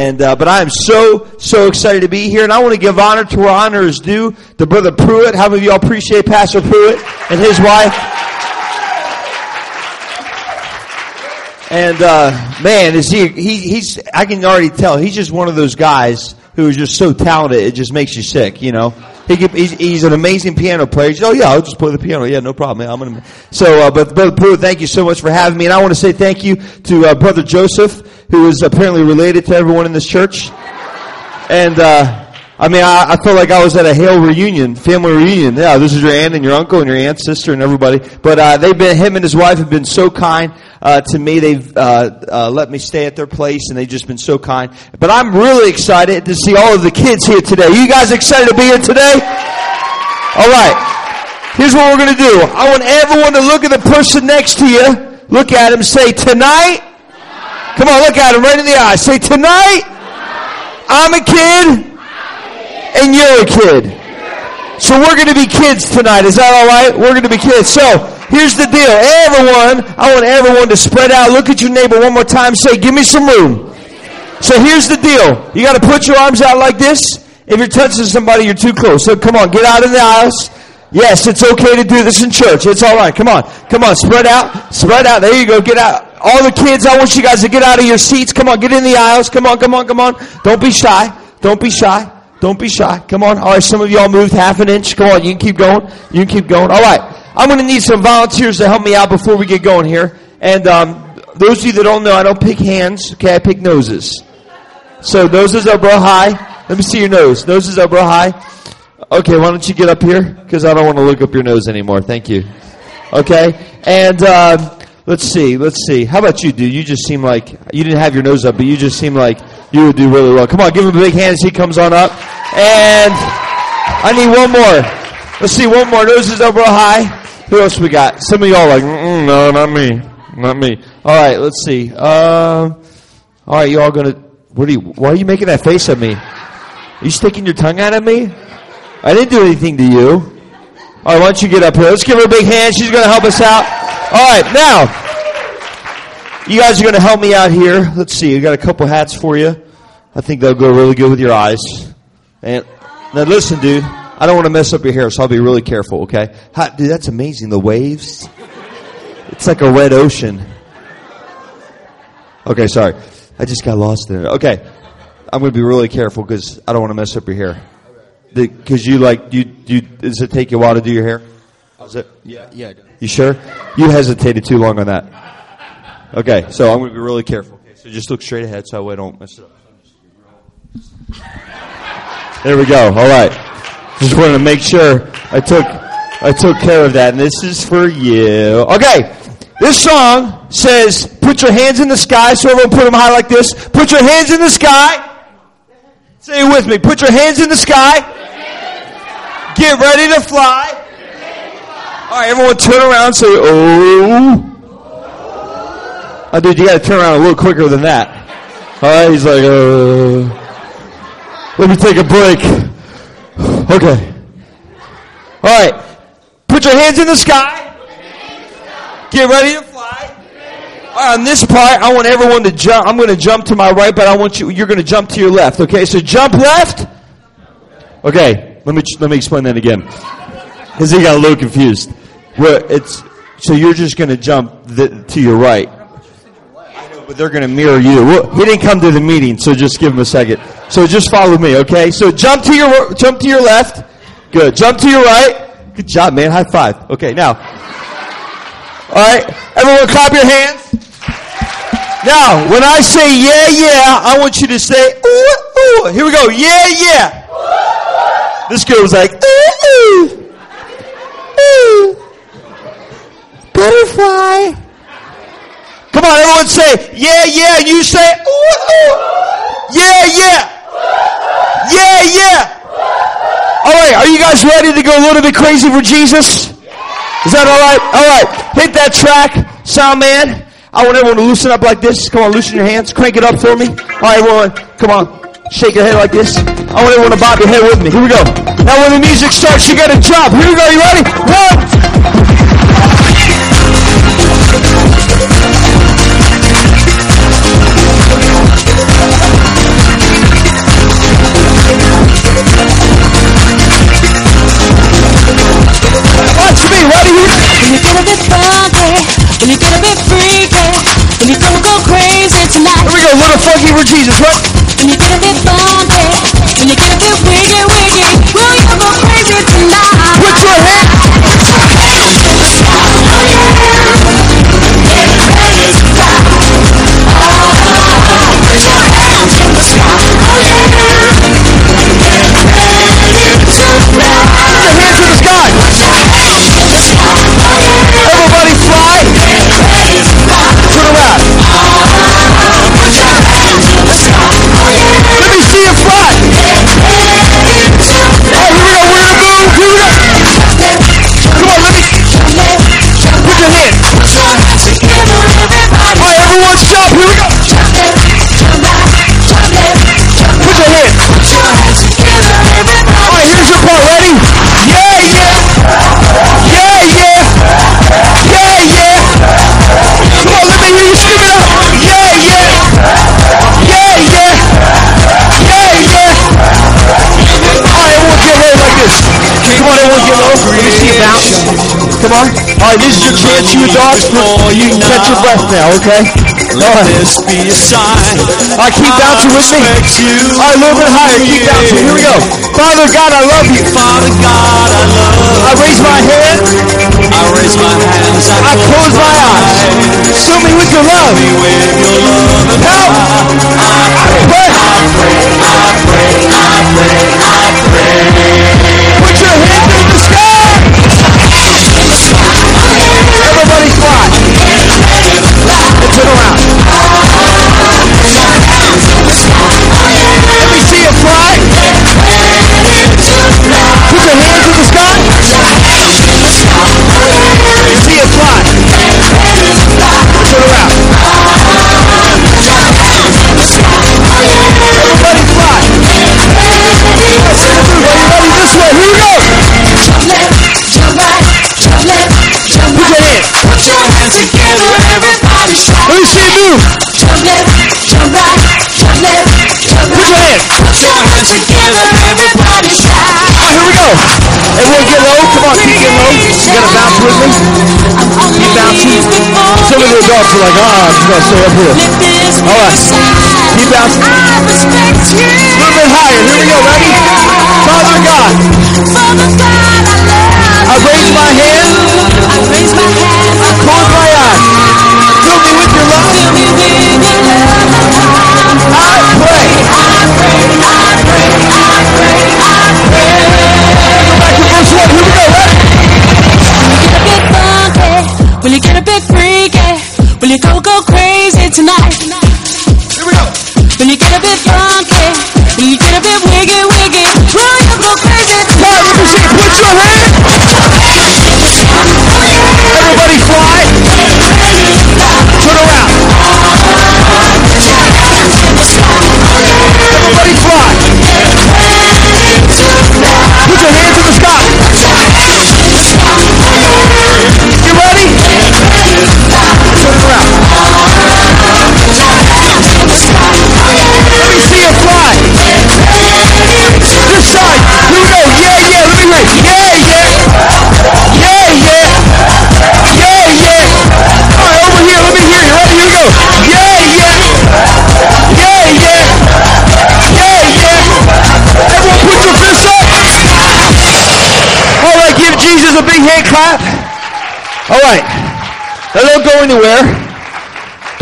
And uh, but I am so so excited to be here, and I want to give honor to where honor is due to Brother Pruitt. How many of y'all appreciate Pastor Pruitt and his wife? And uh, man, is he, he? He's I can already tell he's just one of those guys who is just so talented. It just makes you sick, you know. He could, he's, he's, an amazing piano player. Said, oh yeah, I'll just play the piano. Yeah, no problem. I'm gonna. So, uh, but brother Pruitt, thank you so much for having me, and I want to say thank you to uh, brother Joseph, who is apparently related to everyone in this church, and. Uh, I mean, I, I felt like I was at a Hale reunion, family reunion. Yeah, this is your aunt and your uncle and your aunt's sister and everybody. But uh, they've been, him and his wife have been so kind uh, to me. They've uh, uh, let me stay at their place, and they've just been so kind. But I'm really excited to see all of the kids here today. You guys excited to be here today? All right. Here's what we're going to do. I want everyone to look at the person next to you. Look at him. Say tonight. Come on, look at him right in the eye. Say tonight. I'm a kid and you're a kid. So we're going to be kids tonight. Is that all right? We're going to be kids. So here's the deal. Everyone, I want everyone to spread out. Look at your neighbor one more time. Say, give me some room. So here's the deal. You got to put your arms out like this. If you're touching somebody, you're too close. So come on, get out of the aisles. Yes, it's okay to do this in church. It's all right. Come on. Come on. Spread out. Spread out. There you go. Get out. All the kids, I want you guys to get out of your seats. Come on. Get in the aisles. Come on. Come on. Come on. Don't be shy. Don't be shy. Don't be shy. Come on. All right, some of y'all moved half an inch. Come on, you can keep going. You can keep going. All right. I'm going to need some volunteers to help me out before we get going here. And um, those of you that don't know, I don't pick hands. Okay, I pick noses. So noses are bro high. Let me see your nose. Noses are bro high. Okay, why don't you get up here? Because I don't want to look up your nose anymore. Thank you. Okay, and uh, let's see. Let's see. How about you, dude? You just seem like you didn't have your nose up, but you just seem like you would do really well. Come on, give him a big hand as he comes on up. And I need one more. Let's see, one more. Noses up real high. Who else we got? Some of y'all like, no, not me, not me. All right, let's see. Uh, all right, you all gonna? What are you? Why are you making that face at me? Are you sticking your tongue out at me? I didn't do anything to you. All right, why don't you get up here? Let's give her a big hand. She's going to help us out. All right, now, you guys are going to help me out here. Let's see. We got a couple hats for you. I think they'll go really good with your eyes. And now listen, dude. I don't want to mess up your hair, so I'll be really careful, okay? How, dude, that's amazing. The waves. It's like a red ocean. Okay, sorry. I just got lost in it. Okay. I'm going to be really careful because I don't want to mess up your hair. Because you like, you, you, does it take you a while to do your hair? Is it? Yeah, yeah. You sure? You hesitated too long on that. Okay, so I'm going to be really careful. Okay, so just look straight ahead so I don't mess it up. There we go. All right. Just wanted to make sure I took I took care of that, and this is for you. Okay. This song says, "Put your hands in the sky." So everyone, put them high like this. Put your hands in the sky. Say it with me. Put your hands in the sky. Get ready to fly. All right, everyone, turn around. And say, "Oh." Oh, dude, you got to turn around a little quicker than that. All right, he's like, "Uh." Let me take a break. Okay. All right. Put your hands in the sky. Get ready to on this part, I want everyone to jump. I'm going to jump to my right, but I want you. You're going to jump to your left. Okay, so jump left. Okay, let me let me explain that again, because he got a little confused. Where it's so you're just going to jump to your right but they're going to mirror you. He didn't come to the meeting, so just give him a second. So just follow me, okay? So jump to your jump to your left. Good. Jump to your right. Good job, man. High five. Okay, now. All right, everyone, clap your hands. Now, when I say yeah, yeah, I want you to say ooh, ooh. Here we go. Yeah, yeah. This girl was like ooh, ooh, ooh. Butterfly. Come on, everyone say, yeah, yeah. You say, ooh, ooh. Yeah, yeah. Yeah, yeah. All right, are you guys ready to go a little bit crazy for Jesus? Is that all right? All right, hit that track, sound man. I want everyone to loosen up like this. Come on, loosen your hands. Crank it up for me. All right, everyone, come on. Shake your head like this. I want everyone to bob your head with me. Here we go. Now when the music starts, you gotta jump. Here we go. You ready? One. me, what do you When you get a bit funky, when you get a bit freaky, when you gonna go crazy tonight. Here we go, little funky for Jesus, what? When you get a bit funky, when you get a bit. weird. Chance, you can catch your breath now, okay? Right. This be a sign. All right, keep bouncing with me. All right, a little bit higher. Keep bouncing. Here we go. Father God, I love you. Father God, I love. You. I raise my hand. I raise my hands. I, I close my eyes. Fill me with your love. me with your love. Help. Pray. Put Turn around. Let me see you move. Put your hands. Put your hands together, everybody shout. All right, here we go. Everyone get low. Come on, keep getting low. You gotta bounce with me. Keep bouncing. Some of the adults are like, ah, I'm just gonna stay up here. All right. Keep bouncing. A little bit higher. Here we go. Ready? Father God, Father God, I love I raise my hand. I raise my hands. I Close my eyes. Fill me with your love. Me with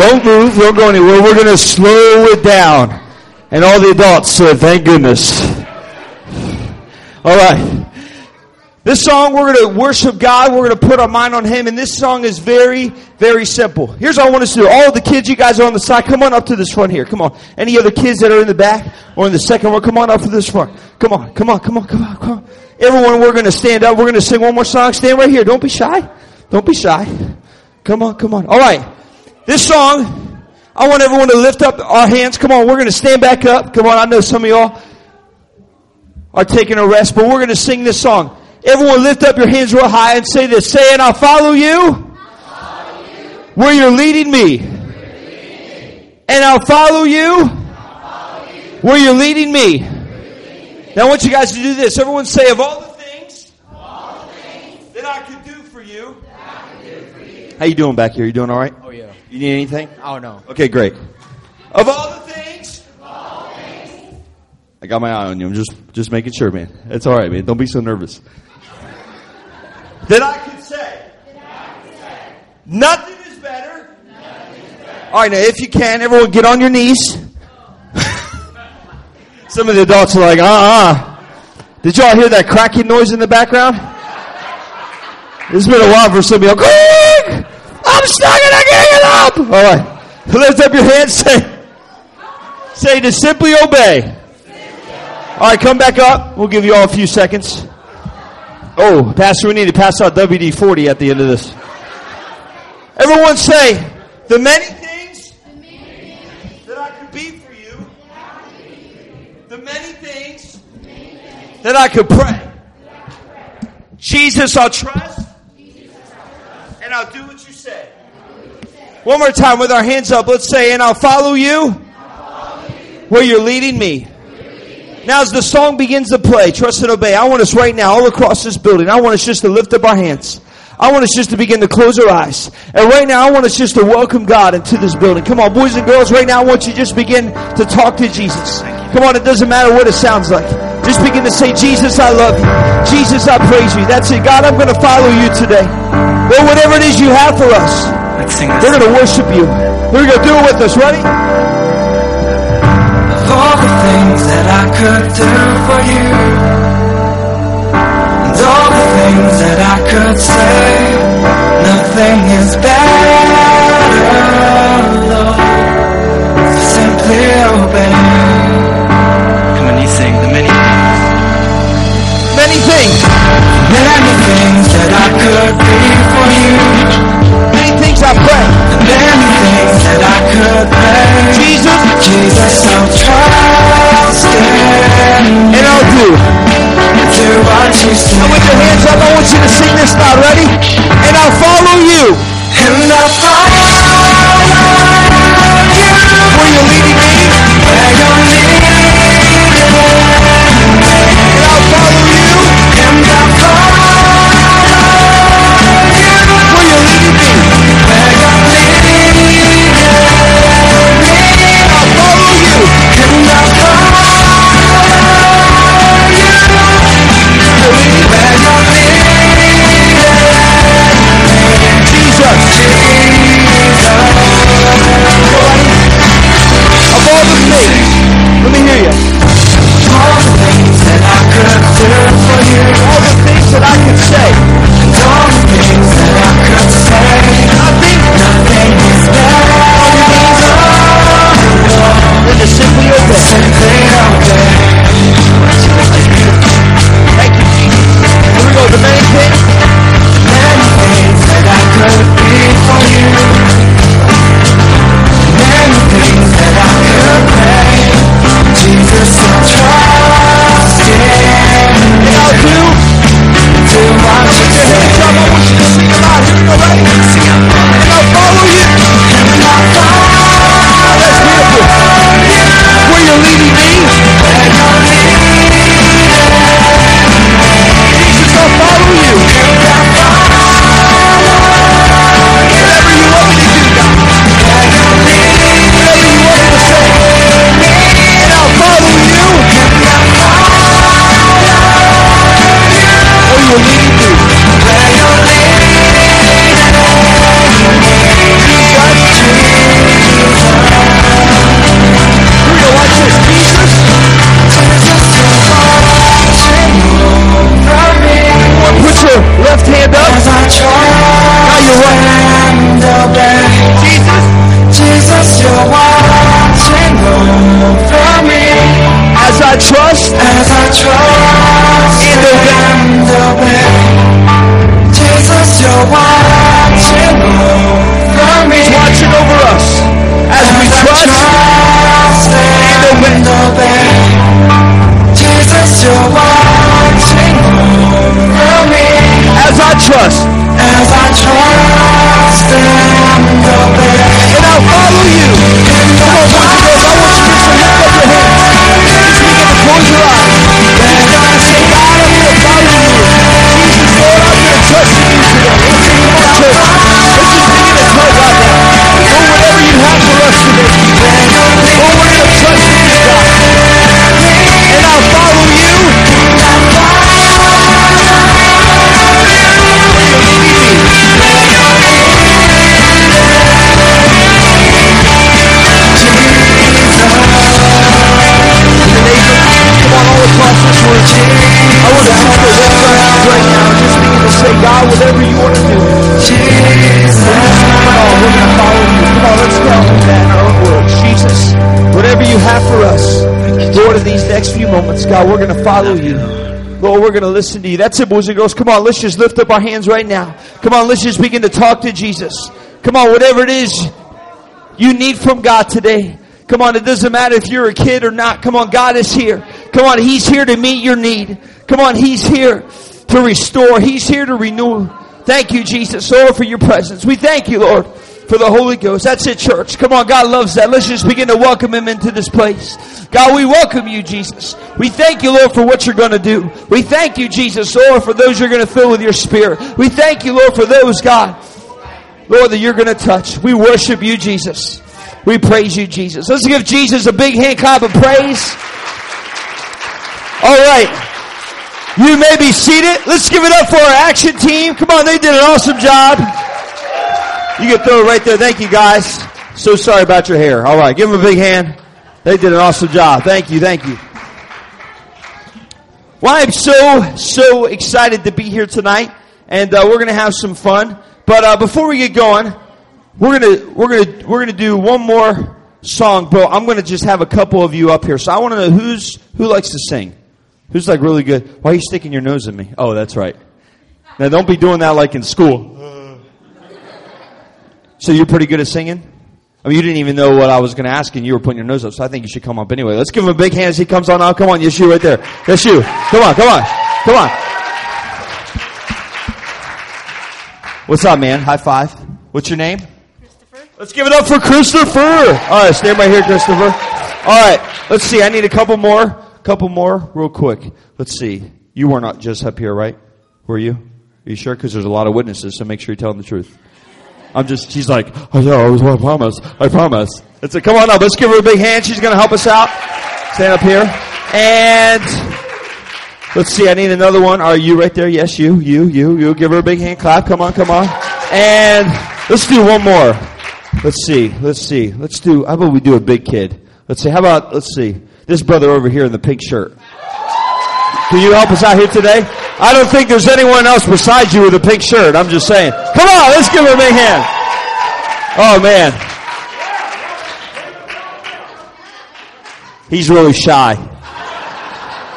Don't move. Don't go anywhere. We're going to slow it down. And all the adults said, thank goodness. All right. This song, we're going to worship God. We're going to put our mind on Him. And this song is very, very simple. Here's what I want us to do. All the kids, you guys are on the side. Come on up to this front here. Come on. Any other kids that are in the back or in the second row, come on up to this front. Come on. Come on. Come on. Come on. Come on. Everyone, we're going to stand up. We're going to sing one more song. Stand right here. Don't be shy. Don't be shy. Come on. Come on. All right. This song, I want everyone to lift up our hands. Come on. We're going to stand back up. Come on. I know some of y'all are taking a rest, but we're going to sing this song. Everyone lift up your hands real high and say this. Say it, I'll follow you, where you're leading me. And I'll follow you, where you're leading me. Now I want you guys to do this. Everyone say, of all the things, that I could do for you. How you doing back here? You doing all right? Oh yeah. You need anything? Oh no. Okay, great. Of all the things I got my eye on you. I'm just just making sure, man. It's all right, man. Don't be so nervous. That I could say. Nothing is better. All right, now if you can, everyone get on your knees. Some of the adults are like, uh uh Did y'all hear that cracking noise in the background? It's been a while for some of y'all. I'm stuck and I can't get up! All right. Lift up your hands. Say, say to simply obey. All right, come back up. We'll give you all a few seconds. Oh, Pastor, we need to pass out WD 40 at the end of this. Everyone say, the many things that I could be for you, the many things that I could pray. Jesus, I'll trust, and I'll do what you say. One more time with our hands up. Let's say, and I'll follow you where you're leading me. Now, as the song begins to play, trust and obey, I want us right now, all across this building, I want us just to lift up our hands. I want us just to begin to close our eyes. And right now, I want us just to welcome God into this building. Come on, boys and girls, right now, I want you to just begin to talk to Jesus. Come on, it doesn't matter what it sounds like. Just begin to say, Jesus, I love you. Jesus, I praise you. That's it. God, I'm going to follow you today. Lord, whatever it is you have for us, We're going to worship you. Here going to Do it with us. Ready? Of all the things that I could do for you, and all the things that I could say, nothing is better, God, we're going to follow you. Lord, we're going to listen to you. That's it, boys and girls. Come on, let's just lift up our hands right now. Come on, let's just begin to talk to Jesus. Come on, whatever it is you need from God today. Come on, it doesn't matter if you're a kid or not. Come on, God is here. Come on, He's here to meet your need. Come on, He's here to restore. He's here to renew. Thank you, Jesus, Lord, for your presence. We thank you, Lord, for the Holy Ghost. That's it, church. Come on, God loves that. Let's just begin to welcome Him into this place. God, we welcome you, Jesus. We thank you, Lord, for what you're going to do. We thank you, Jesus, Lord, for those you're going to fill with your Spirit. We thank you, Lord, for those, God, Lord, that you're going to touch. We worship you, Jesus. We praise you, Jesus. Let's give Jesus a big hand clap of praise. All right. You may be seated. Let's give it up for our action team. Come on, they did an awesome job. You can throw it right there. Thank you, guys. So sorry about your hair. All right, give them a big hand. They did an awesome job. Thank you, thank you. Well, I'm so, so excited to be here tonight, and uh, we're going to have some fun. But uh, before we get going, we're gonna we're gonna we're gonna do one more song, bro. I'm gonna just have a couple of you up here. So I want to know who's who likes to sing. Who's like really good? Why are you sticking your nose in me? Oh, that's right. Now don't be doing that like in school. So you're pretty good at singing. I mean, you didn't even know what I was going to ask, and you were putting your nose up. So I think you should come up anyway. Let's give him a big hand as he comes on. out. come on, yes, you right there. Yes, you. Come on, come on, come on. What's up, man? High five. What's your name? Christopher. Let's give it up for Christopher. All right, stand right here, Christopher. All right, let's see. I need a couple more, couple more, real quick. Let's see. You were not just up here, right? Were you? Are you sure? Because there's a lot of witnesses, so make sure you're telling the truth. I'm just. She's like, oh yeah, I was. I promise. I promise. It's a. Come on up. Let's give her a big hand. She's going to help us out. Stand up here, and let's see. I need another one. Are you right there? Yes, you, you, you, you. Give her a big hand clap. Come on, come on. And let's do one more. Let's see. Let's see. Let's do. How about we do a big kid? Let's see. How about let's see. This brother over here in the pink shirt. Can you help us out here today? I don't think there's anyone else besides you with a pink shirt. I'm just saying. Come on, let's give him a big hand. Oh man. He's really shy.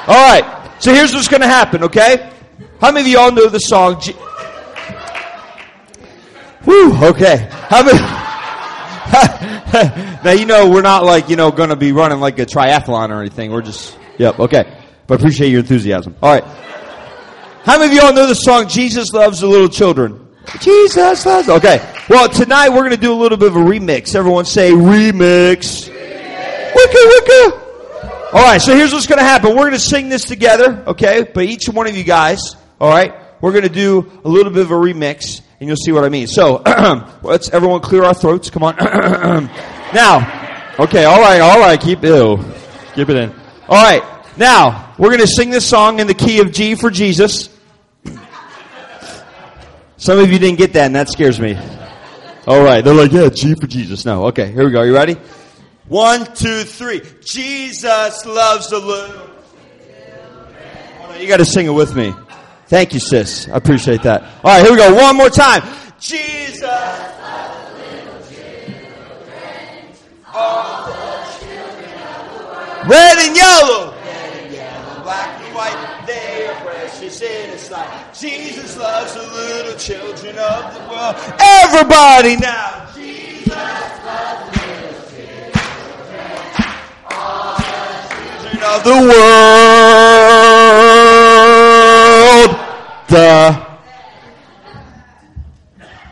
All right. So here's what's going to happen, okay? How many of y'all know the song? G- Whew, okay. How many? now you know we're not like you know going to be running like a triathlon or anything. We're just yep, okay. But appreciate your enthusiasm. All right. How many of y'all know the song "Jesus Loves the Little Children"? Jesus loves. Okay. Well, tonight we're going to do a little bit of a remix. Everyone say remix. Wicka wicka. All right. So here's what's going to happen. We're going to sing this together. Okay. But each one of you guys. All right. We're going to do a little bit of a remix, and you'll see what I mean. So let's everyone clear our throats. Come on. now. Okay. All right. All right. Keep ew. Keep it in. All right. Now we're going to sing this song in the key of G for Jesus. Some of you didn't get that, and that scares me. All right. They're like, yeah, G for Jesus. No. Okay. Here we go. You ready? One, two, three. Jesus loves the little. Oh, no, you got to sing it with me. Thank you, sis. I appreciate that. All right, here we go. One more time. Jesus. Loves the little children. Red and yellow. Red and yellow, black and white. They are precious in His sight. Jesus loves the little children of the world. Everybody now. Jesus loves the little children. All the children of the world. The.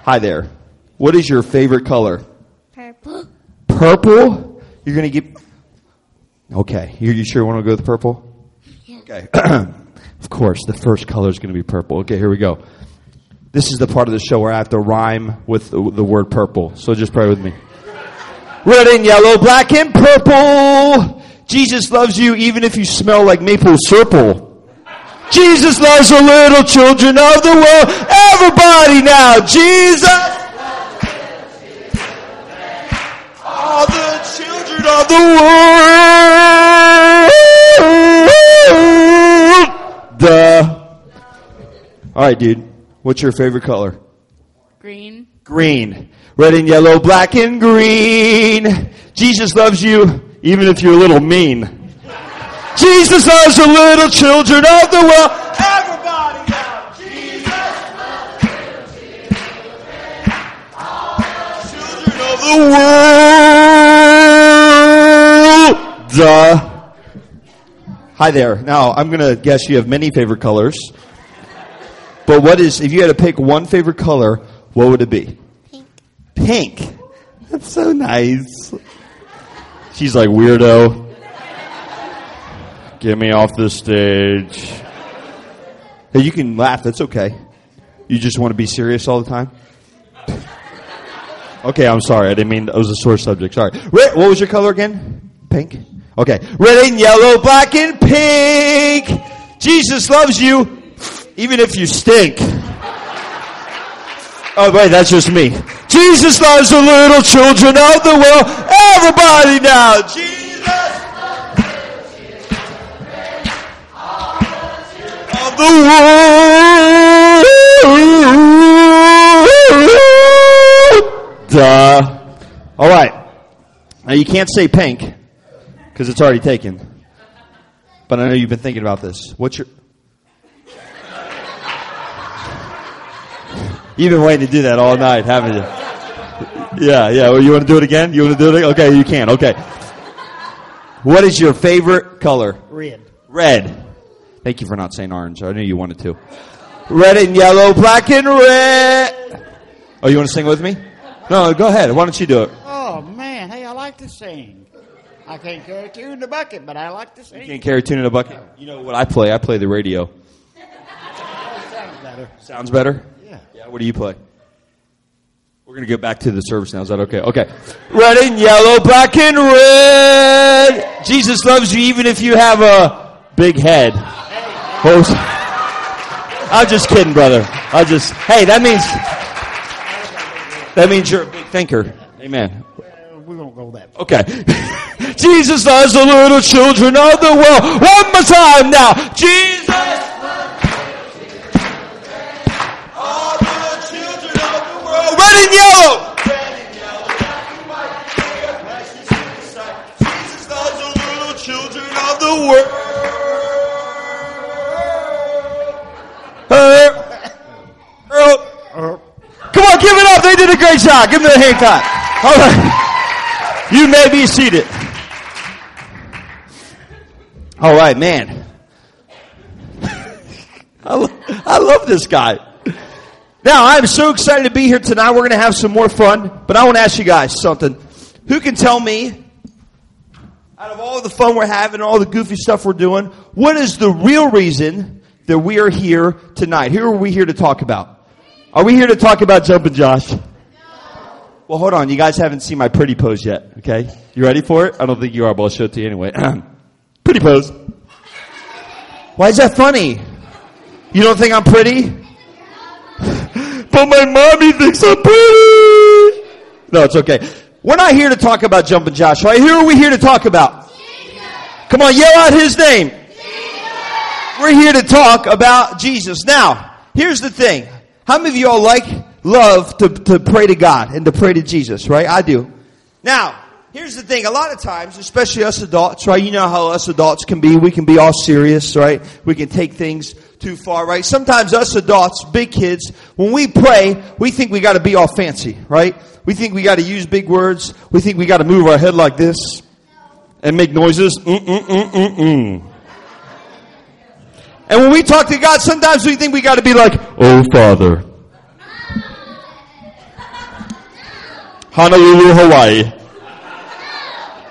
Hi there. What is your favorite color? Purple. Purple? You're gonna get. Okay. You, you sure want to go with purple? Okay. of course, the first color is going to be purple. Okay, here we go. This is the part of the show where I have to rhyme with the, the word purple. So just pray with me. Red and yellow, black and purple. Jesus loves you even if you smell like maple syrup. Jesus loves the little children of the world. Everybody now, Jesus. All the children of the world. Duh. All right, dude. What's your favorite color? Green. Green. Red and yellow, black and green. Jesus loves you even if you're a little mean. Jesus loves the little children of the world. Everybody. Jesus children of the world. Duh. Hi there. Now, I'm going to guess you have many favorite colors. But what is, if you had to pick one favorite color, what would it be? Pink. Pink. That's so nice. She's like, weirdo. Get me off the stage. Hey, you can laugh. That's okay. You just want to be serious all the time? Okay, I'm sorry. I didn't mean it was a sore subject. Sorry. Red, what was your color again? Pink? Okay. Red and yellow, black and pink. Jesus loves you, even if you stink. Oh, wait, that's just me. Jesus loves the little children of the world. Everybody now. Jesus. Of the world. Duh. All right. Now you can't say pink because it's already taken. But I know you've been thinking about this. What's your You've been waiting to do that all night, haven't you? Yeah, yeah. Well, you want to do it again? You want to do it? Again? Okay, you can. Okay. What is your favorite color? Red. Red. Thank you for not saying orange. I knew you wanted to. Red and yellow, black and red. Oh, you want to sing with me? No, go ahead. Why don't you do it? Oh man, hey, I like to sing. I can't carry a tune in a bucket, but I like to sing. You can't carry a tune in a bucket. You know what I play? I play the radio. Sounds better. Sounds better? Yeah. What do you play? We're going to get back to the service now. Is that okay? Okay. Red and yellow, black and red. Jesus loves you even if you have a big head. Oh, I'm just kidding, brother. I just, hey, that means, that means you're a big thinker. Amen. Uh, we won't go that far. Okay. Jesus loves the little children of the world. One more time now. Jesus. Red. Jesus loves the little children of the world. Come on, give it up. They did a great job. Give them a hand clap. All right. You may be seated. All right, man. I, lo- I love this guy. Now, I'm so excited to be here tonight. We're going to have some more fun, but I want to ask you guys something. Who can tell me, out of all the fun we're having, all the goofy stuff we're doing, what is the real reason that we are here tonight? Who are we here to talk about? Are we here to talk about Jumpin' Josh? No. Well, hold on. You guys haven't seen my pretty pose yet, okay? You ready for it? I don't think you are, but I'll show it to you anyway. pretty pose. Why is that funny? You don't think I'm pretty? But my mommy thinks I'm pretty. No, it's okay. We're not here to talk about Jumpin' Josh, right? Who are we here to talk about? Jesus. Come on, yell out his name. Jesus. We're here to talk about Jesus. Now, here's the thing. How many of y'all like, love to, to pray to God and to pray to Jesus, right? I do. Now, here's the thing. A lot of times, especially us adults, right? You know how us adults can be. We can be all serious, right? We can take things too far, right? Sometimes us adults, big kids, when we pray, we think we gotta be all fancy, right? We think we gotta use big words. We think we gotta move our head like this and make noises. Mm, mm, mm, mm, mm. And when we talk to God, sometimes we think we got to be like, "Oh Father, Honolulu, Hawaii,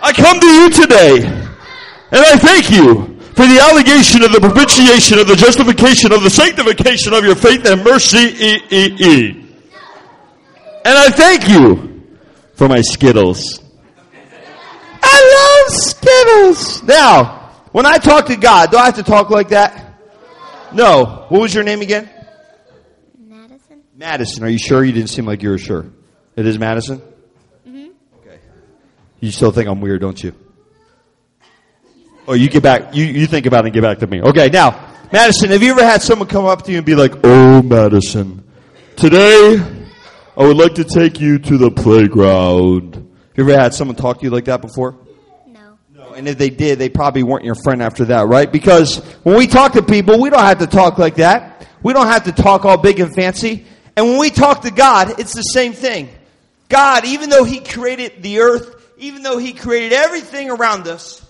I come to you today, and I thank you for the allegation of the propitiation of the justification of the sanctification of your faith and mercy, e e e. And I thank you for my Skittles. I love Skittles. Now, when I talk to God, do I have to talk like that? No. What was your name again? Madison? Madison. Are you sure? You didn't seem like you were sure. It is Madison? Mm-hmm. Okay. You still think I'm weird, don't you? Oh, you get back. You, you think about it and get back to me. Okay, now, Madison, have you ever had someone come up to you and be like, Oh, Madison, today I would like to take you to the playground. Have you ever had someone talk to you like that before? No. No. And if they did, they probably weren't your friend after that, right? Because when we talk to people, we don't have to talk like that. We don't have to talk all big and fancy. And when we talk to God, it's the same thing. God, even though He created the earth, even though He created everything around us,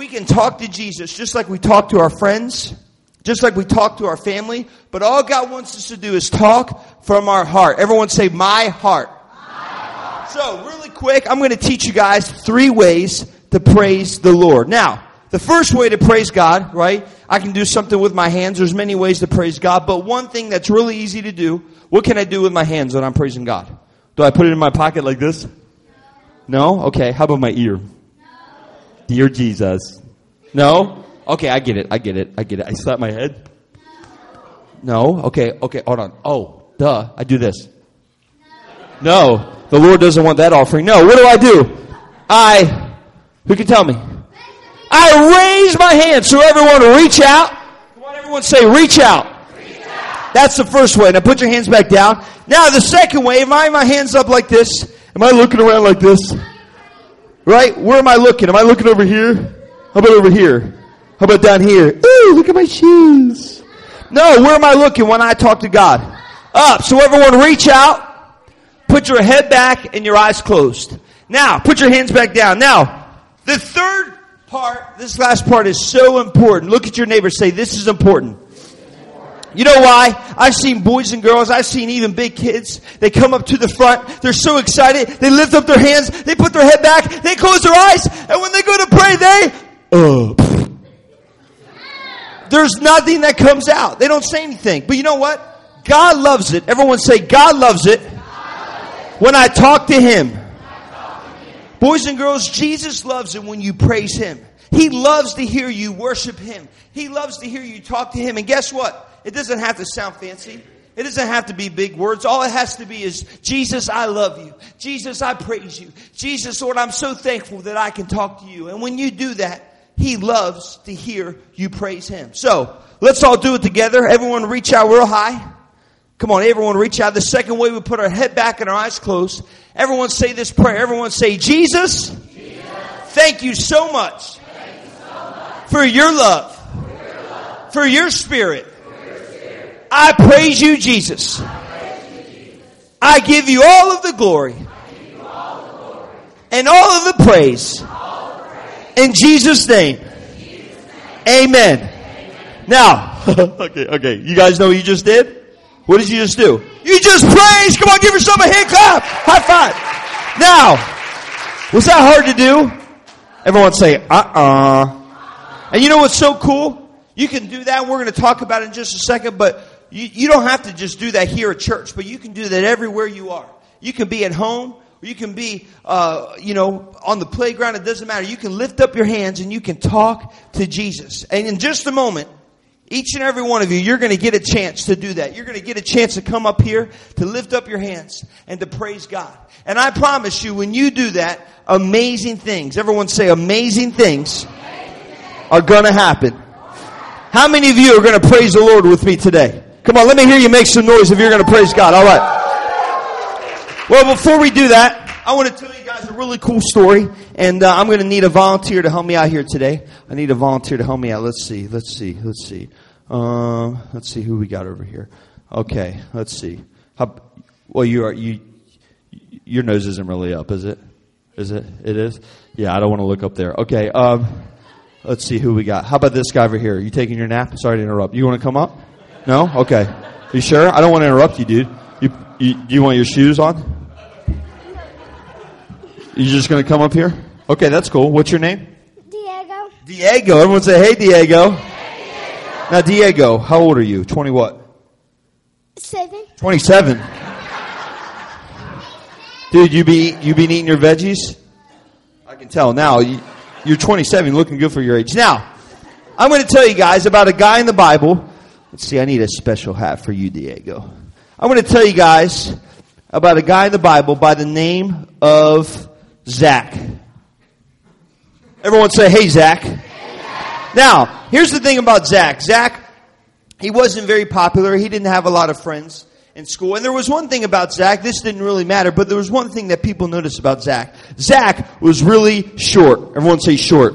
we can talk to Jesus just like we talk to our friends, just like we talk to our family. But all God wants us to do is talk from our heart. Everyone say, my heart. So, really quick, I'm going to teach you guys three ways to praise the Lord. Now, the first way to praise God, right? I can do something with my hands. There's many ways to praise God, but one thing that's really easy to do, what can I do with my hands when I'm praising God? Do I put it in my pocket like this? No? Okay, how about my ear? Dear Jesus. No? Okay, I get it. I get it. I get it. I slap my head. No? Okay, okay, hold on. Oh, duh. I do this. No. The Lord doesn't want that offering. No. What do I do? I, who can tell me? I raise my hand so everyone reach out. Come on, everyone say reach out. That's the first way. Now put your hands back down. Now the second way, am I my hands up like this? Am I looking around like this? Right? Where am I looking? Am I looking over here? How about over here? How about down here? Ooh, look at my shoes. No, where am I looking when I talk to God? Up. So everyone reach out. Put your head back and your eyes closed. Now, put your hands back down. Now, the third part, this last part is so important. Look at your neighbor say, this is important. You know why? I've seen boys and girls, I've seen even big kids. They come up to the front, they're so excited, they lift up their hands, they put their head back, they close their eyes, and when they go to pray, they, uh, there's nothing that comes out. They don't say anything. But you know what? God loves it. Everyone say, God loves it when I talk to Him. Boys and girls, Jesus loves it when you praise Him. He loves to hear you worship Him. He loves to hear you talk to Him. And guess what? It doesn't have to sound fancy. It doesn't have to be big words. All it has to be is, Jesus, I love you. Jesus, I praise you. Jesus, Lord, I'm so thankful that I can talk to you. And when you do that, He loves to hear you praise Him. So, let's all do it together. Everyone reach out real high. Come on, everyone reach out. The second way we put our head back and our eyes closed. Everyone say this prayer. Everyone say, Jesus, thank you so much, for your love, for your spirit. I praise you, Jesus. I give you all of the glory and all of the praise. In Jesus' name. Amen. Now, okay, okay. You guys know what you just did? What did you just do? You just praised. Come on, give yourself a hand clap. High five. Now, was that hard to do? Everyone say, uh-uh. And you know what's so cool? You can do that. We're going to talk about it in just a second, but you, you don't have to just do that here at church, but you can do that everywhere you are. You can be at home, you can be, uh, you know, on the playground. It doesn't matter. You can lift up your hands and you can talk to Jesus. And in just a moment, each and every one of you, you're going to get a chance to do that. You're going to get a chance to come up here, to lift up your hands, and to praise God. And I promise you, when you do that, amazing things, everyone say amazing things, are going to happen. How many of you are going to praise the Lord with me today? Come on, let me hear you make some noise if you're going to praise God. All right. Well, before we do that, I want to tell you guys a really cool story, and uh, I'm going to need a volunteer to help me out here today. I need a volunteer to help me out. Let's see, let's see, let's see. Uh, let's see who we got over here. Okay, let's see. How, well, you are you. Your nose isn't really up, is it? Is it? It is. Yeah, I don't want to look up there. Okay. Um, let's see who we got. How about this guy over here? You taking your nap? Sorry to interrupt. You want to come up? No. Okay. You sure? I don't want to interrupt you, dude. You you, you want your shoes on? You just going to come up here? Okay, that's cool. What's your name? Diego. Diego. Everyone say, hey, Diego. Now, Diego, how old are you? 20 what? Seven. 27. Dude, you be you been eating your veggies? I can tell now. You, you're 27, looking good for your age. Now, I'm going to tell you guys about a guy in the Bible. Let's see, I need a special hat for you, Diego. I want to tell you guys about a guy in the Bible by the name of Zach. Everyone say, hey, Zach. Now, here's the thing about Zach. Zach, he wasn't very popular. He didn't have a lot of friends in school. And there was one thing about Zach, this didn't really matter, but there was one thing that people noticed about Zach. Zach was really short. Everyone say short.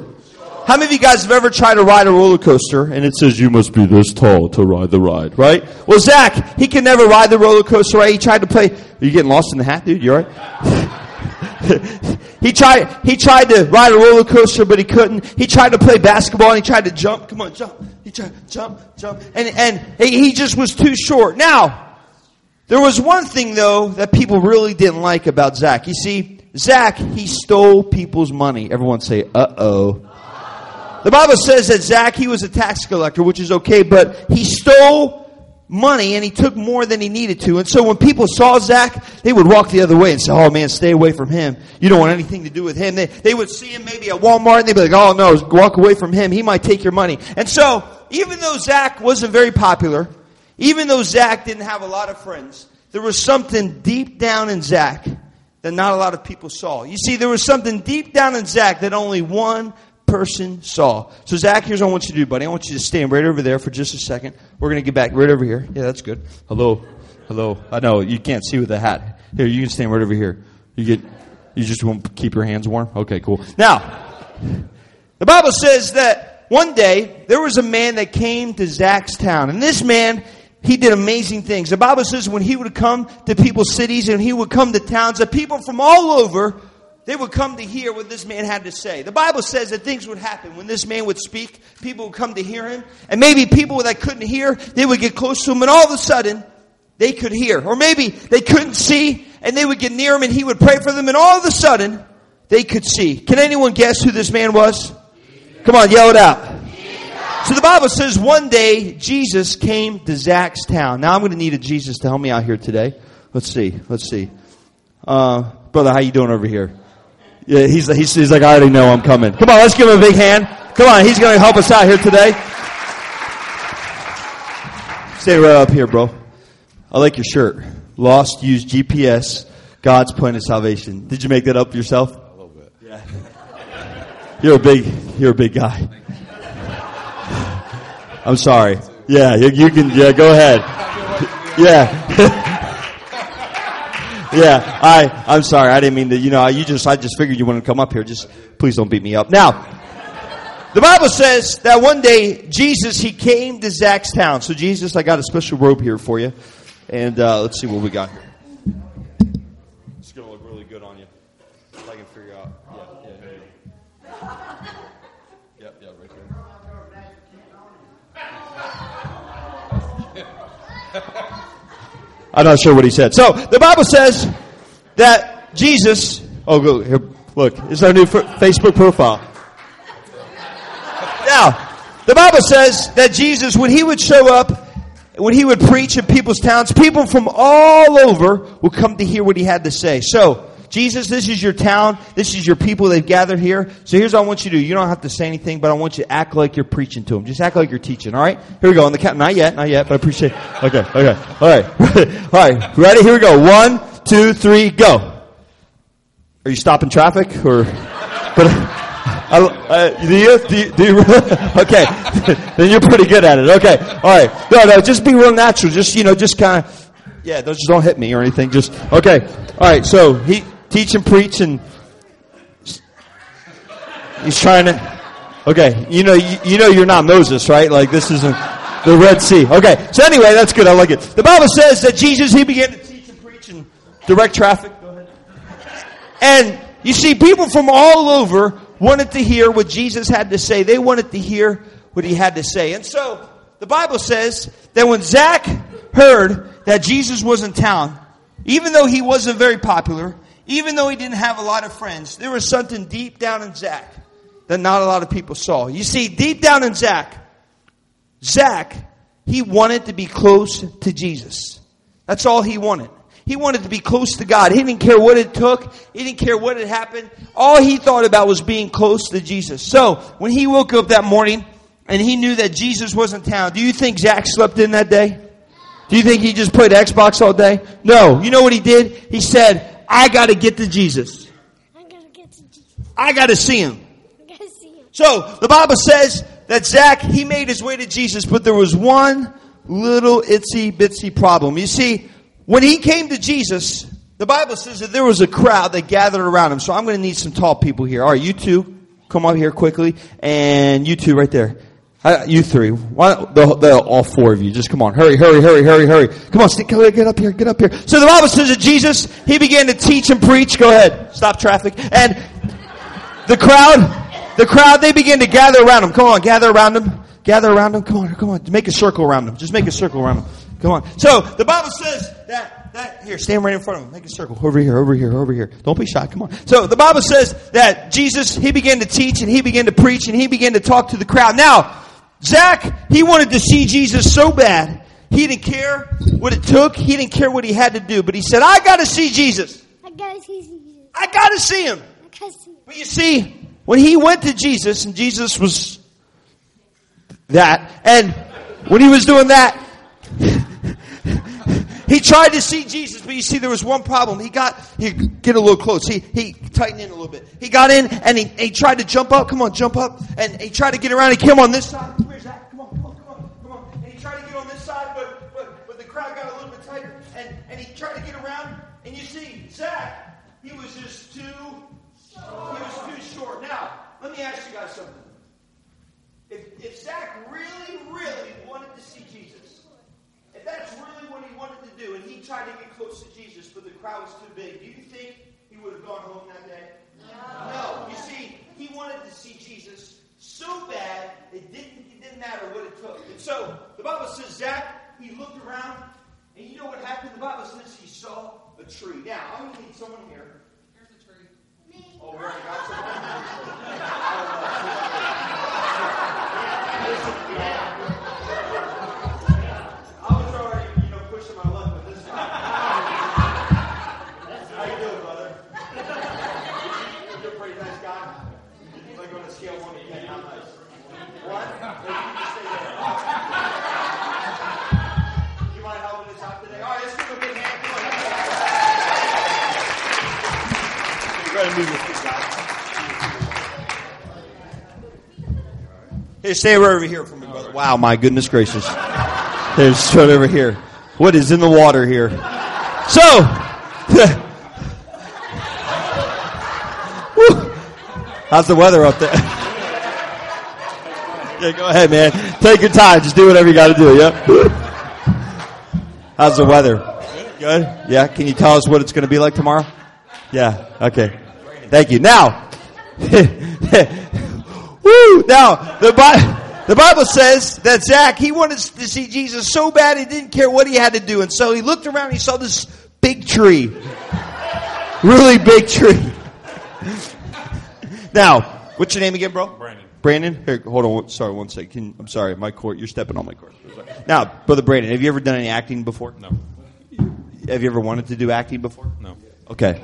How many of you guys have ever tried to ride a roller coaster and it says you must be this tall to ride the ride, right? Well, Zach, he can never ride the roller coaster, right? He tried to play. Are you getting lost in the hat, dude? You all right? he tried. He tried to ride a roller coaster, but he couldn't. He tried to play basketball and he tried to jump. Come on, jump. He tried jump, jump, and and he he just was too short. Now, there was one thing though that people really didn't like about Zach. You see, Zach he stole people's money. Everyone say, "Uh oh." The Bible says that Zach, he was a tax collector, which is okay, but he stole money and he took more than he needed to. And so when people saw Zach, they would walk the other way and say, oh man, stay away from him. You don't want anything to do with him. They, they would see him maybe at Walmart and they'd be like, oh no, walk away from him. He might take your money. And so, even though Zach wasn't very popular, even though Zach didn't have a lot of friends, there was something deep down in Zach that not a lot of people saw. You see, there was something deep down in Zach that only one person saw. So Zach, here's what I want you to do, buddy. I want you to stand right over there for just a second. We're going to get back right over here. Yeah, that's good. Hello. Hello. I know you can't see with the hat. Here, you can stand right over here. You get, you just won't keep your hands warm? Okay, cool. Now, the Bible says that one day there was a man that came to Zach's town. And this man, he did amazing things. The Bible says when he would come to people's cities and he would come to towns, that people from all over they would come to hear what this man had to say. The Bible says that things would happen. When this man would speak, people would come to hear him. And maybe people that couldn't hear, they would get close to him and all of a sudden, they could hear. Or maybe they couldn't see and they would get near him and he would pray for them and all of a sudden, they could see. Can anyone guess who this man was? Come on, yell it out. So the Bible says one day Jesus came to Zach's town. Now I'm going to need a Jesus to help me out here today. Let's see. Let's see. Uh, brother, how you doing over here? Yeah, he's, he's, he's like, I already know I'm coming. Come on, let's give him a big hand. Come on, he's going to help us out here today. Stay right up here, bro. I like your shirt. Lost, used GPS, God's plan of salvation. Did you make that up yourself? A little bit. Yeah. You're a big, you're a big guy. I'm sorry. Yeah, you, you can, yeah, go ahead. Yeah. yeah, I, I'm sorry. I didn't mean to, you know, you just, I just figured you wouldn't come up here. Just, please don't beat me up. Now, the Bible says that one day Jesus, he came to Zach's town. So Jesus, I got a special robe here for you. And, uh, let's see what we got here. It's going to look really good on you. If I can figure out. Yeah, yeah, here you go. Yep, yeah, right there. I'm not sure what he said. So the Bible says that Jesus. Oh, here. Look, it's our new Facebook profile. Now, the Bible says that Jesus, when he would show up, when he would preach in people's towns, people from all over would come to hear what he had to say. So, Jesus, this is your town. This is your people. They've gathered here. So here's what I want you to do. You don't have to say anything, but I want you to act like you're preaching to them. Just act like you're teaching. All right? Here we go. On the count. Not yet. Not yet. But I appreciate. It. Okay. Okay. All right. all right. Ready? Here we go. One, two, three, go. Are you stopping traffic or? But I, uh, do you? Do you, do you okay. then you're pretty good at it. Okay. All right. No, no. Just be real natural. Just you know, just kind of. Yeah. Don't, just don't hit me or anything. Just okay. All right. So he teach and preach and he's trying to. Okay. You know. You, you know you're not Moses, right? Like this isn't the Red Sea. Okay. So anyway, that's good. I like it. The Bible says that Jesus he began to teach and preach and direct traffic. Go ahead. And you see, people from all over wanted to hear what Jesus had to say. They wanted to hear what he had to say. And so, the Bible says that when Zach heard that Jesus was in town, even though he wasn't very popular, even though he didn't have a lot of friends, there was something deep down in Zach that not a lot of people saw. You see, deep down in Zach, Zach, he wanted to be close to Jesus. That's all he wanted. He wanted to be close to God. He didn't care what it took. He didn't care what had happened. All he thought about was being close to Jesus. So, when he woke up that morning and he knew that Jesus was in town, do you think Zach slept in that day? Do you think he just played Xbox all day? No. You know what he did? He said, I gotta get to Jesus. I gotta get to Jesus. I gotta see him. I gotta see him. So, the Bible says that Zach, he made his way to Jesus, but there was one little itsy bitsy problem. You see, when he came to Jesus, the Bible says that there was a crowd that gathered around him. So I'm going to need some tall people here. All right, you two. come up here quickly, and you two right there. You three. Why, the, the, all four of you. Just come on. Hurry, hurry, hurry, hurry, hurry. Come on, stick, get up here, get up here. So the Bible says that Jesus, he began to teach and preach. Go ahead. Stop traffic. And the crowd, the crowd, they began to gather around him. Come on, gather around him. Gather around him. Come on, come on. Make a circle around him. Just make a circle around him. Come on. So the Bible says that, that, here, stand right in front of him. Make a circle. Over here, over here, over here. Don't be shy. Come on. So the Bible says that Jesus, he began to teach and he began to preach and he began to talk to the crowd. Now, Zach, he wanted to see Jesus so bad. He didn't care what it took. He didn't care what he had to do. But he said, I gotta see Jesus. I gotta see Jesus. I gotta see him. I gotta see. But you see, when he went to Jesus, and Jesus was that, and when he was doing that, he tried to see Jesus, but you see, there was one problem. He got, he get a little close. He, he tightened in a little bit. He got in and he, he tried to jump up. Come on, jump up. And he tried to get around. He came on this side. Where's that? Come on, come on, come on, come on. And he tried to get on this side, but, but, but the crowd got a little bit tighter. And, and he tried to get around. And you see, Zach, he was just too, he was too short. Now, let me ask you guys something. If, if Zach really, really wanted to see Jesus, if that's really he wanted to do, and he tried to get close to Jesus, but the crowd was too big, do you think he would have gone home that day? No. You see, he wanted to see Jesus so bad it didn't it didn't matter what it took. And so the Bible says Zach, he looked around, and you know what happened? The Bible says he saw a tree. Now I'm gonna need someone here. Here's a tree. Me. Oh, we already got someone. I was already, you know, pushing my luck with this guy. How you doing, brother? You're a pretty nice guy. Like on a scale of one to ten, how nice? One? Maybe you can stay there. You mind helping us out today? All right, let's give him a big hand. Come on. Go ahead and move your feet, guys. Hey, stay right over here for me, brother. Wow, my goodness gracious. There's right over here. What is in the water here? So, how's the weather up there? yeah, go ahead, man. Take your time. Just do whatever you got to do. Yeah. How's the weather? Good. Yeah. Can you tell us what it's going to be like tomorrow? Yeah. Okay. Thank you. Now, woo. Now the Bible. The Bible says that Zach, he wanted to see Jesus so bad he didn't care what he had to do. And so he looked around and he saw this big tree. Really big tree. Now, what's your name again, bro? Brandon. Brandon? Here, hold on. Sorry, one second. Can, I'm sorry. My court. You're stepping on my court. Now, brother Brandon, have you ever done any acting before? No. Have you ever wanted to do acting before? No. Okay.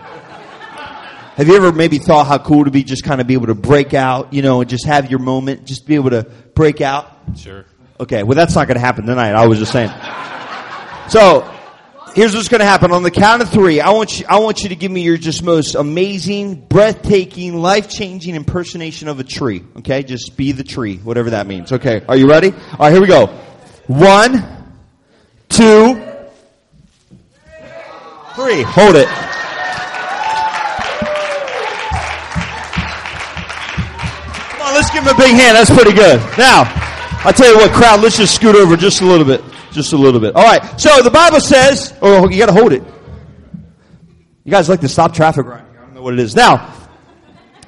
Have you ever maybe thought how cool to be just kind of be able to break out, you know, and just have your moment, just be able to break out? Sure. Okay, well that's not going to happen tonight. I was just saying. So, here's what's going to happen. On the count of three, I want you, I want you to give me your just most amazing, breathtaking, life-changing impersonation of a tree. Okay, just be the tree, whatever that means. Okay, are you ready? All right, here we go. One, two, three. Hold it. Let's give him a big hand. That's pretty good. Now, I'll tell you what, crowd, let's just scoot over just a little bit. Just a little bit. All right. So the Bible says, oh, you got to hold it. You guys like to stop traffic right here. I don't know what it is. Now,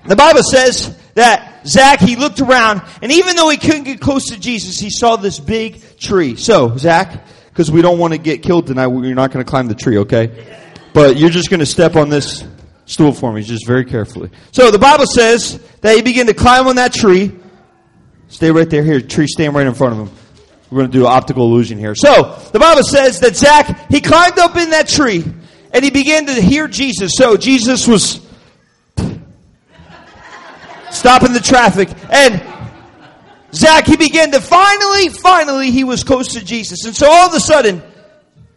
the Bible says that Zach, he looked around, and even though he couldn't get close to Jesus, he saw this big tree. So, Zach, because we don't want to get killed tonight, you're not going to climb the tree, okay? But you're just going to step on this stool for me, just very carefully. So the Bible says that he began to climb on that tree. Stay right there. Here, tree, stand right in front of him. We're going to do optical illusion here. So the Bible says that Zach he climbed up in that tree and he began to hear Jesus. So Jesus was stopping the traffic and Zach he began to finally, finally he was close to Jesus, and so all of a sudden.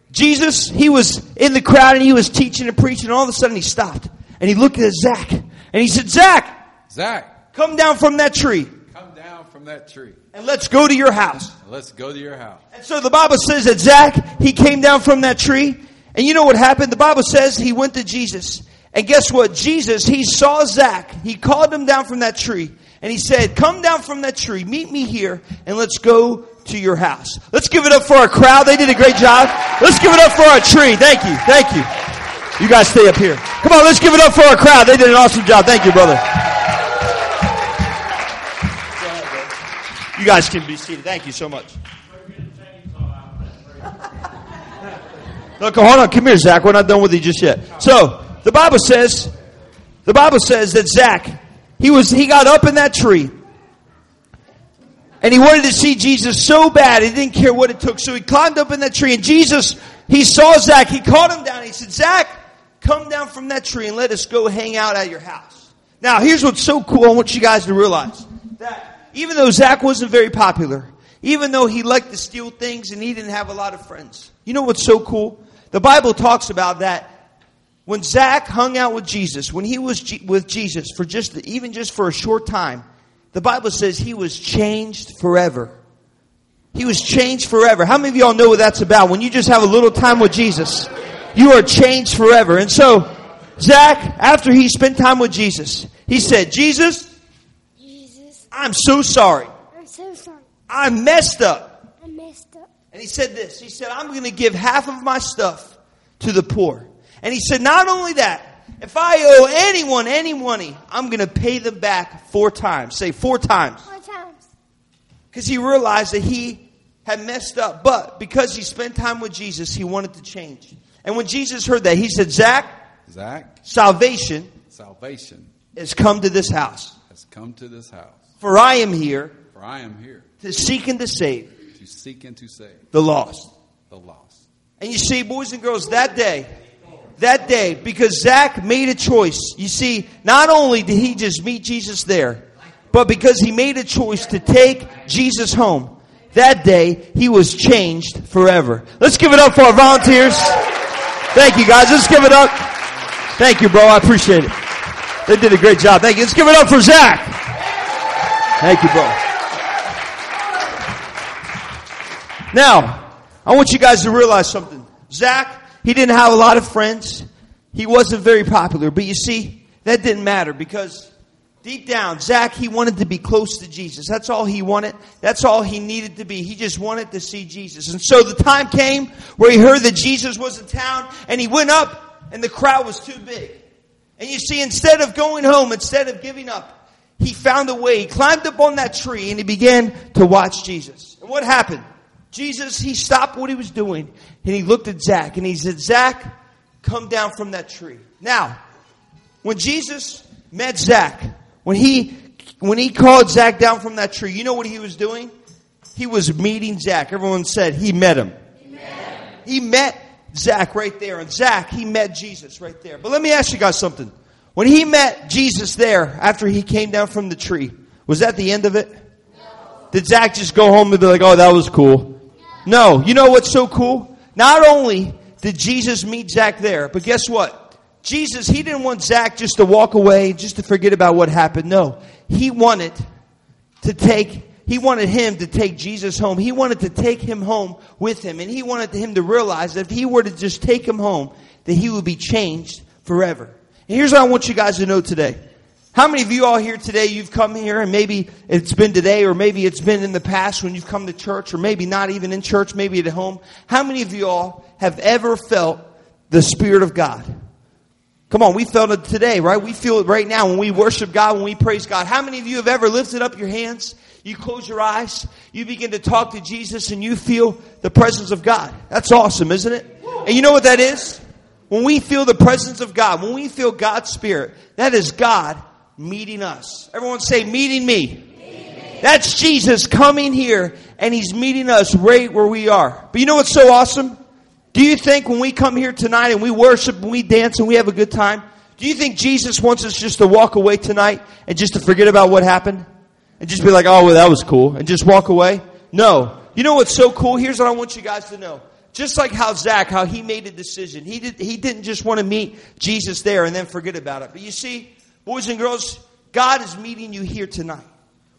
Jesus, he was in the crowd and he was teaching and preaching, and all of a sudden he stopped and he looked at Zach and he said, Zach, Zach, come down from that tree come down from that tree and let's go to your house. and let's go to your house. And so the Bible says that Zach, he came down from that tree and you know what happened? The Bible says he went to Jesus. And guess what? Jesus, he saw Zach. He called him down from that tree And he said, come down from that tree, meet me here, and let's go to your house. Let's give it up for our crowd. They did a great job. Let's give it up for our tree. Thank you. Thank you. You guys stay up here. Come on, let's give it up for our crowd. They did an awesome job. Thank you, brother. You guys can be seated. Thank you so much. Look, hold on. Come here, Zach. We're not done with you just yet. So, the Bible says, the Bible says that Zach, he was, he got up in that tree. And he wanted to see Jesus so bad, he didn't care what it took. So he climbed up in that tree, and Jesus, he saw Zach, he called him down, he said, Zach, come down from that tree and let us go hang out at your house. Now, here's what's so cool, I want you guys to realize. That even though Zach wasn't very popular, even though he liked to steal things and he didn't have a lot of friends, you know what's so cool? The Bible talks about that when Zach hung out with Jesus, when he was G- with Jesus for just, even just for a short time, the Bible says he was changed forever. He was changed forever. How many of y'all know what that's about? When you just have a little time with Jesus, you are changed forever. And so, Zach, after he spent time with Jesus, he said, Jesus, Jesus, I'm so sorry. I'm so sorry. I messed up. I messed up. And he said this. He said, I'm going to give half of my stuff to the poor. And he said, not only that, if I owe anyone any money, I'm going to pay them back four times. Say four times. Four times. Because he realized that he had messed up. But because he spent time with Jesus, he wanted to change. And when Jesus heard that, he said, Zach, Zach, salvation salvation has come to this house. has come to this house. For I am here For I am here to seek and to save to seek and to save the lost. the lost. And you see, boys and girls, that day, that day, because Zach made a choice. You see, not only did he just meet Jesus there, but because he made a choice to take Jesus home, that day he was changed forever. Let's give it up for our volunteers. Thank you guys. Let's give it up. Thank you, bro. I appreciate it. They did a great job. Thank you. Let's give it up for Zach. Thank you, bro. Now, I want you guys to realize something. Zach, he didn't have a lot of friends. He wasn't very popular. But you see, that didn't matter because deep down, Zach, he wanted to be close to Jesus. That's all he wanted. That's all he needed to be. He just wanted to see Jesus. And so the time came where he heard that Jesus was in town and he went up and the crowd was too big. And you see, instead of going home, instead of giving up, he found a way. He climbed up on that tree and he began to watch Jesus. And what happened? Jesus, he stopped what he was doing and he looked at Zach and he said, Zach, come down from that tree. Now, when Jesus met Zach, when he, when he called Zach down from that tree, you know what he was doing? He was meeting Zach. Everyone said he met him. He met Zach right there. And Zach, he met Jesus right there. But let me ask you guys something. When he met Jesus there after he came down from the tree, was that the end of it? Did Zach just go home and be like, oh, that was cool? No. You know what's so cool? Not only did Jesus meet Zach there, but guess what? Jesus, he didn't want Zach just to walk away, just to forget about what happened. No. He wanted to take he wanted him to take Jesus home. He wanted to take him home with him. And he wanted him to realize that if he were to just take him home, that he would be changed forever. And here's what I want you guys to know today. How many of you all here today, you've come here and maybe it's been today or maybe it's been in the past when you've come to church or maybe not even in church, maybe at home. How many of you all have ever felt the Spirit of God? Come on, we felt it today, right? We feel it right now when we worship God, when we praise God. How many of you have ever lifted up your hands? You close your eyes, you begin to talk to Jesus, and you feel the presence of God. That's awesome, isn't it? And you know what that is? When we feel the presence of God, when we feel God's Spirit, that is God meeting us. Everyone say, meeting me. That's Jesus coming here and he's meeting us right where we are. But you know what's so awesome? Do you think when we come here tonight and we worship and we dance and we have a good time, do you think Jesus wants us just to walk away tonight and just to forget about what happened? And just be like, oh, well, that was cool. And just walk away? No. You know what's so cool? Here's what I want you guys to know. Just like how Zach, how he made a decision. He, did, he didn't just want to meet Jesus there and then forget about it. But you see, boys and girls, God is meeting you here tonight.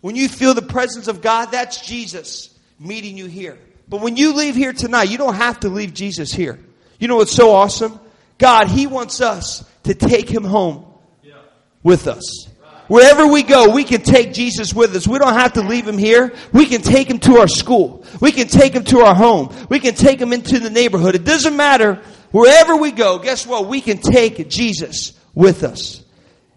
When you feel the presence of God, that's Jesus meeting you here. But when you leave here tonight, you don't have to leave Jesus here. You know what's so awesome? God, He wants us to take Him home with us. Wherever we go, we can take Jesus with us. We don't have to leave him here. We can take him to our school. We can take him to our home. We can take him into the neighborhood. It doesn't matter. Wherever we go, guess what? We can take Jesus with us.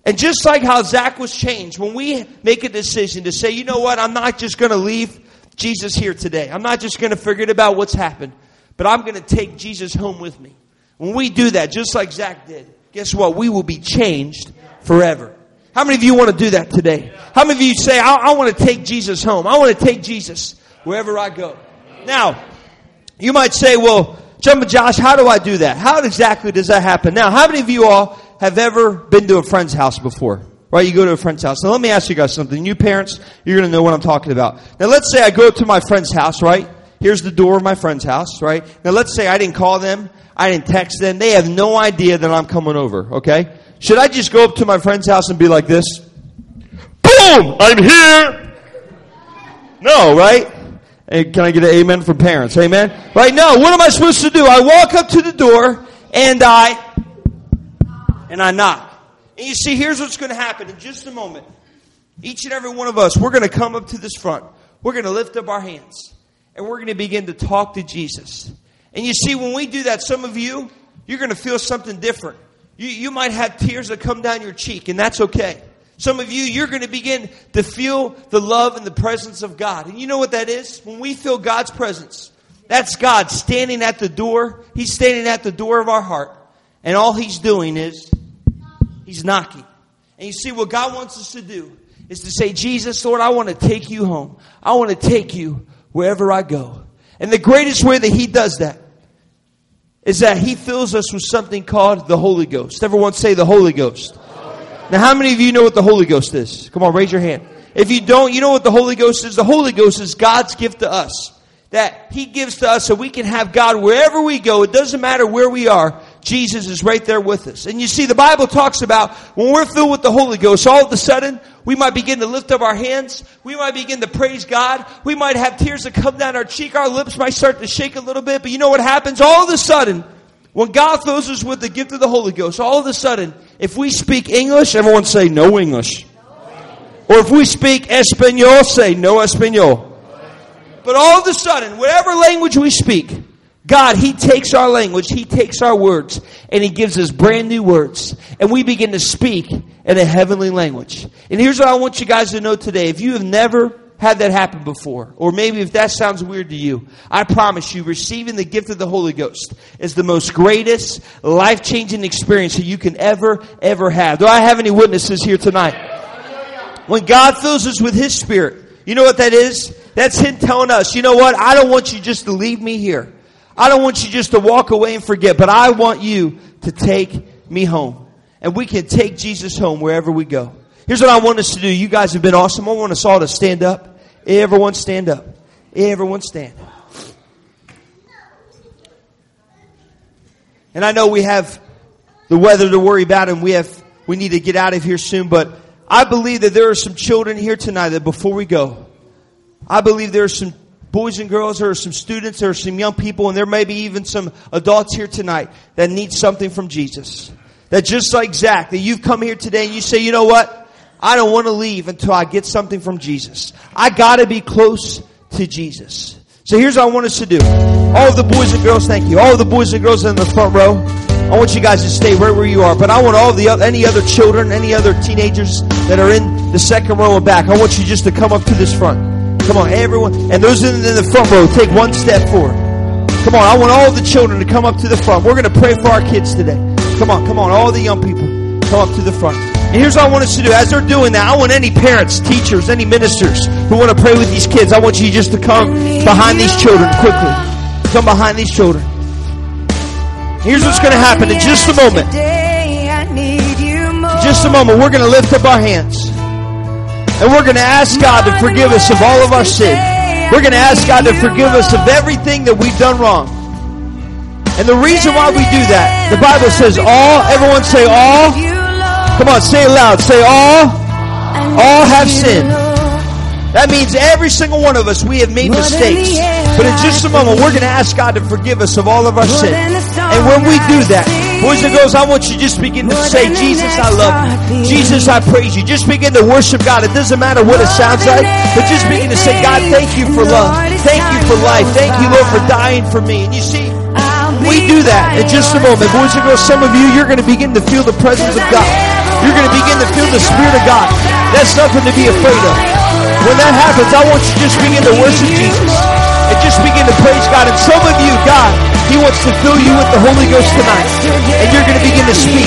And just like how Zach was changed, when we make a decision to say, you know what, I'm not just going to leave Jesus here today. I'm not just going to forget about what's happened, but I'm going to take Jesus home with me. When we do that, just like Zach did, guess what? We will be changed forever. How many of you want to do that today? How many of you say, I, I want to take Jesus home? I want to take Jesus wherever I go. Now, you might say, well, Jumping Josh, how do I do that? How exactly does that happen? Now, how many of you all have ever been to a friend's house before? Right? You go to a friend's house. Now let me ask you guys something. You parents, you're going to know what I'm talking about. Now let's say I go to my friend's house, right? Here's the door of my friend's house, right? Now let's say I didn't call them. I didn't text them. They have no idea that I'm coming over, okay? Should I just go up to my friend's house and be like this? Boom! I'm here! No, right? Hey, can I get an amen from parents? Amen? Right? No, what am I supposed to do? I walk up to the door and I, and I knock. And you see, here's what's going to happen in just a moment. Each and every one of us, we're going to come up to this front. We're going to lift up our hands and we're going to begin to talk to Jesus. And you see, when we do that, some of you, you're going to feel something different. You, you might have tears that come down your cheek, and that's okay. Some of you, you're going to begin to feel the love and the presence of God. And you know what that is? When we feel God's presence, that's God standing at the door. He's standing at the door of our heart. And all He's doing is, He's knocking. And you see, what God wants us to do is to say, Jesus, Lord, I want to take you home. I want to take you wherever I go. And the greatest way that He does that is that He fills us with something called the Holy Ghost. Everyone say the Holy Ghost. Now, how many of you know what the Holy Ghost is? Come on, raise your hand. If you don't, you know what the Holy Ghost is? The Holy Ghost is God's gift to us. That He gives to us so we can have God wherever we go. It doesn't matter where we are. Jesus is right there with us. And you see, the Bible talks about when we're filled with the Holy Ghost, all of a sudden, we might begin to lift up our hands. We might begin to praise God. We might have tears that come down our cheek. Our lips might start to shake a little bit. But you know what happens? All of a sudden, when God fills us with the gift of the Holy Ghost, all of a sudden, if we speak English, everyone say no English. Or if we speak Espanol, say no Espanol. But all of a sudden, whatever language we speak, God, He takes our language, He takes our words, and He gives us brand new words. And we begin to speak in a heavenly language. And here's what I want you guys to know today. If you have never had that happen before, or maybe if that sounds weird to you, I promise you, receiving the gift of the Holy Ghost is the most greatest, life changing experience that you can ever, ever have. Do I have any witnesses here tonight? When God fills us with His Spirit, you know what that is? That's Him telling us, you know what? I don't want you just to leave me here. I don't want you just to walk away and forget, but I want you to take me home. And we can take Jesus home wherever we go. Here's what I want us to do. You guys have been awesome. I want us all to stand up. Everyone stand up. Everyone stand. And I know we have the weather to worry about and we have we need to get out of here soon, but I believe that there are some children here tonight that before we go, I believe there are some boys and girls, there are some students, there are some young people, and there may be even some adults here tonight that need something from Jesus. That just like Zach, that you've come here today and you say, you know what? I don't want to leave until I get something from Jesus. I gotta be close to Jesus. So here's what I want us to do. All the boys and girls, thank you. All the boys and girls in the front row. I want you guys to stay right where you are, but I want all the any other children, any other teenagers that are in the second row and back. I want you just to come up to this front. Come on, everyone. And those in, the front row, take one step forward. Come on, I want all the children to come up to the front. We're going to pray for our kids today. Come on, come on, all the young people, come up to the front. And here's what I want us to do. As they're doing that, I want any parents, teachers, any ministers who want to pray with these kids, I want you just to come behind these children quickly. Come behind these children. Here's what's going to happen in just a moment. Just a moment, we're going to lift up our hands. And we're going to ask God to forgive us of all of our sin. We're going to ask God to forgive us of everything that we've done wrong. And the reason why we do that, the Bible says all, everyone say all. Come on, say it loud. Say all. All have sinned. That means every single one of us, we have made mistakes. But in just a moment, we're going to ask God to forgive us of all of our sin. And when we do that, Boys and girls, I want you to just begin to say, Jesus, I love you. Jesus, I praise you. Just begin to worship God. It doesn't matter what it sounds like, but just begin to say, God, thank you for love. Thank you for life. Thank you, Lord, for dying for me. And you see, we do that in just a moment. Boys and girls, some of you, you're going to begin to feel the presence of God. You're going to begin to feel the Spirit of God. That's nothing to be afraid of. When that happens, I want you to just begin to worship Jesus and just begin to praise God. And some of you, God, He wants to fill you with the Holy Ghost tonight. And you're going to begin to speak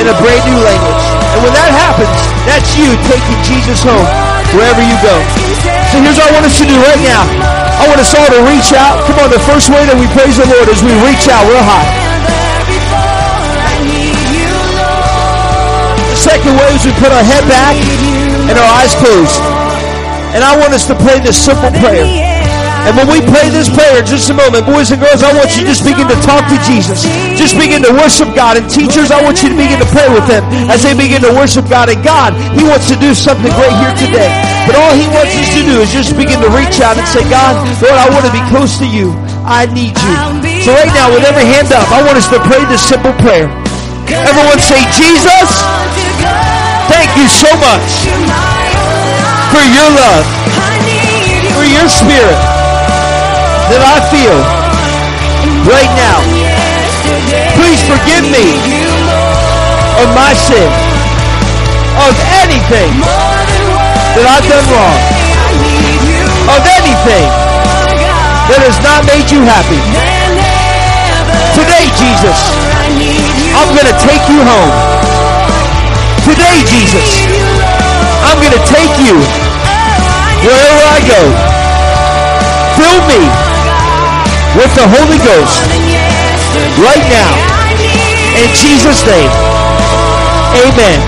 in a brand new language. And when that happens, that's you taking Jesus home wherever you go. So here's what I want us to do right now. I want us all to reach out. Come on, the first way that we praise the Lord is we reach out real high. The second way is we put our head back and our eyes closed. And I want us to pray this simple prayer. And when we pray this prayer, in just a moment, boys and girls, I want you to just begin to talk to Jesus. Just begin to worship God. And teachers, I want you to begin to pray with them as they begin to worship God. And God, He wants to do something great here today. But all He wants us to do is just begin to reach out and say, God, Lord, I want to be close to you. I need you. So right now, with every hand up, I want us to pray this simple prayer. Everyone say, Jesus, thank you so much for your love, for your spirit that I feel right now. Please forgive me of my sin, of anything that I've done wrong, of anything that has not made you happy. Today, Jesus, I'm going to take you home. Today, Jesus, I'm going to take you wherever I go. Fill me with the Holy Ghost right now. In Jesus' name. Amen.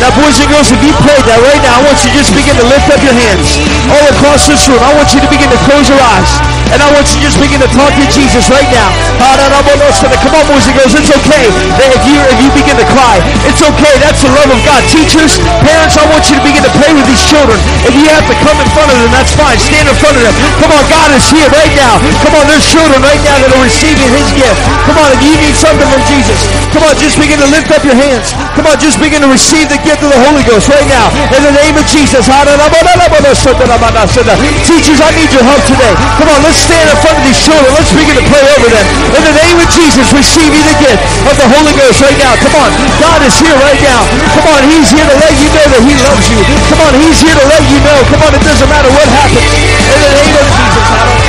Now, boys and girls, if you prayed that right now, I want you to just begin to lift up your hands all across this room. I want you to begin to close your eyes. And I want you to just begin to talk to Jesus right now. Come on, boys and girls. It's okay if you if you begin to cry. It's okay. That's the love of God. Teachers, parents, I want you to begin to pray with these children. If you have to come in front of them, that's fine. Stand in front of them. Come on, God is here right now. Come on, there's children right now that are receiving His gift. Come on, if you need something from Jesus, come on, just begin to lift up your hands. Come on, just begin to receive the gift of the Holy Ghost right now. In the name of Jesus. Teachers, I need your help today. Come on, let's stand in front of these children. Let's begin to pray over them. In the name of Jesus, receive you the gift of the Holy Ghost right now. Come on, God is here right now. Come on, He's here to let you know that He loves you. Come on, He's here to let you know. Come on, it doesn't matter what happens. In the name of Jesus.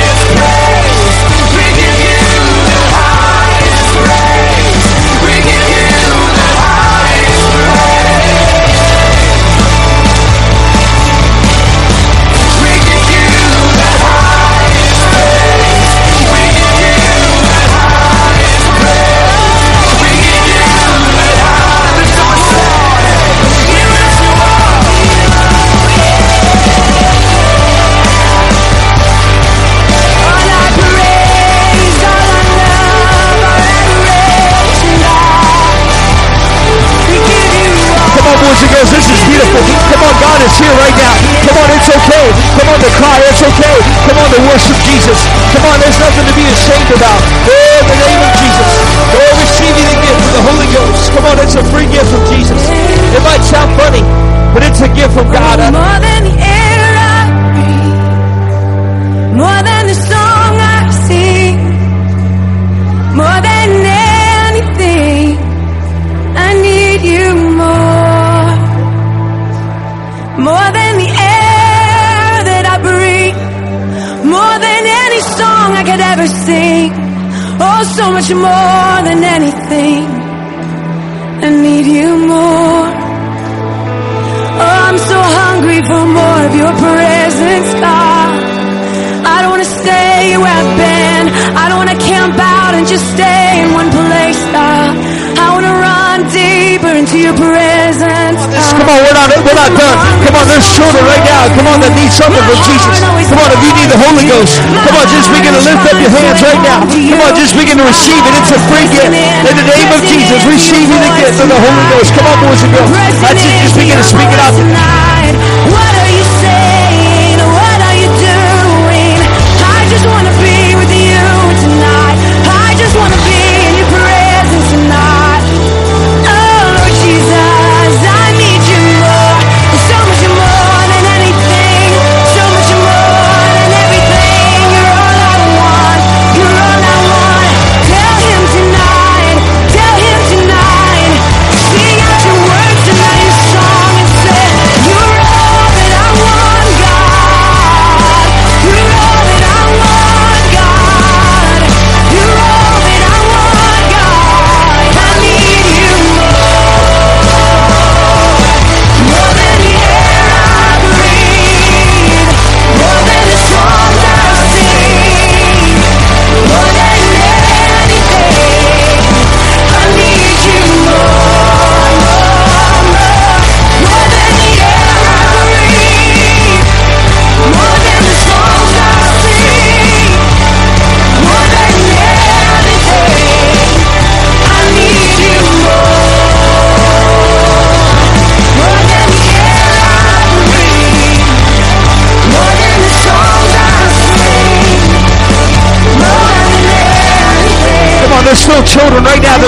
Much more than anything, I need you more. Oh, I'm so hungry for more of your presence, God. I don't want to stay where I've been. I don't want to camp out and just stay in one place, God. I want to run deeper into your presence, God. Come on, we're not, we're not done. Come on, there's children right now. Come on, that need something from Jesus. You need the Holy Ghost, come on, just begin to lift up your hands right now. Come on, just begin to receive it. It's a free gift. In the name of Jesus, receive the gift of the Holy Ghost. Come on, boys and girls. That's it. Just begin to speak it out.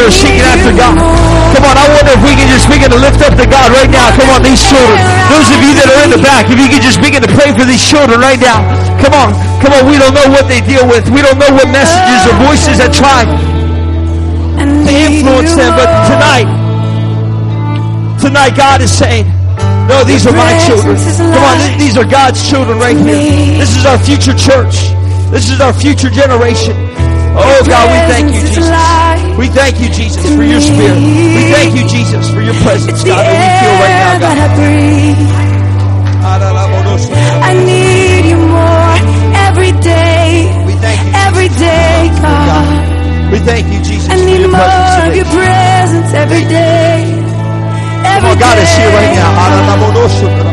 Are seeking after God. Come on, I wonder if we can just begin to lift up to God right now. Come on, these children. Those of you that are in the back, if you could just begin to pray for these children right now. Come on, come on. We don't know what they deal with. We don't know what messages or voices that try to influence them, but tonight, tonight God is saying, no, these are my children. Come on, these are God's children right here. This is our future church. This is our future generation. Oh God, we thank you, Jesus. We thank you, Jesus, for your spirit. We thank you, Jesus, for your presence, God, that we feel right now, God. I need you more every day, We thank you, every day, oh God. We thank you, Jesus, I need more of your presence every day. Come Every on, God is here right now.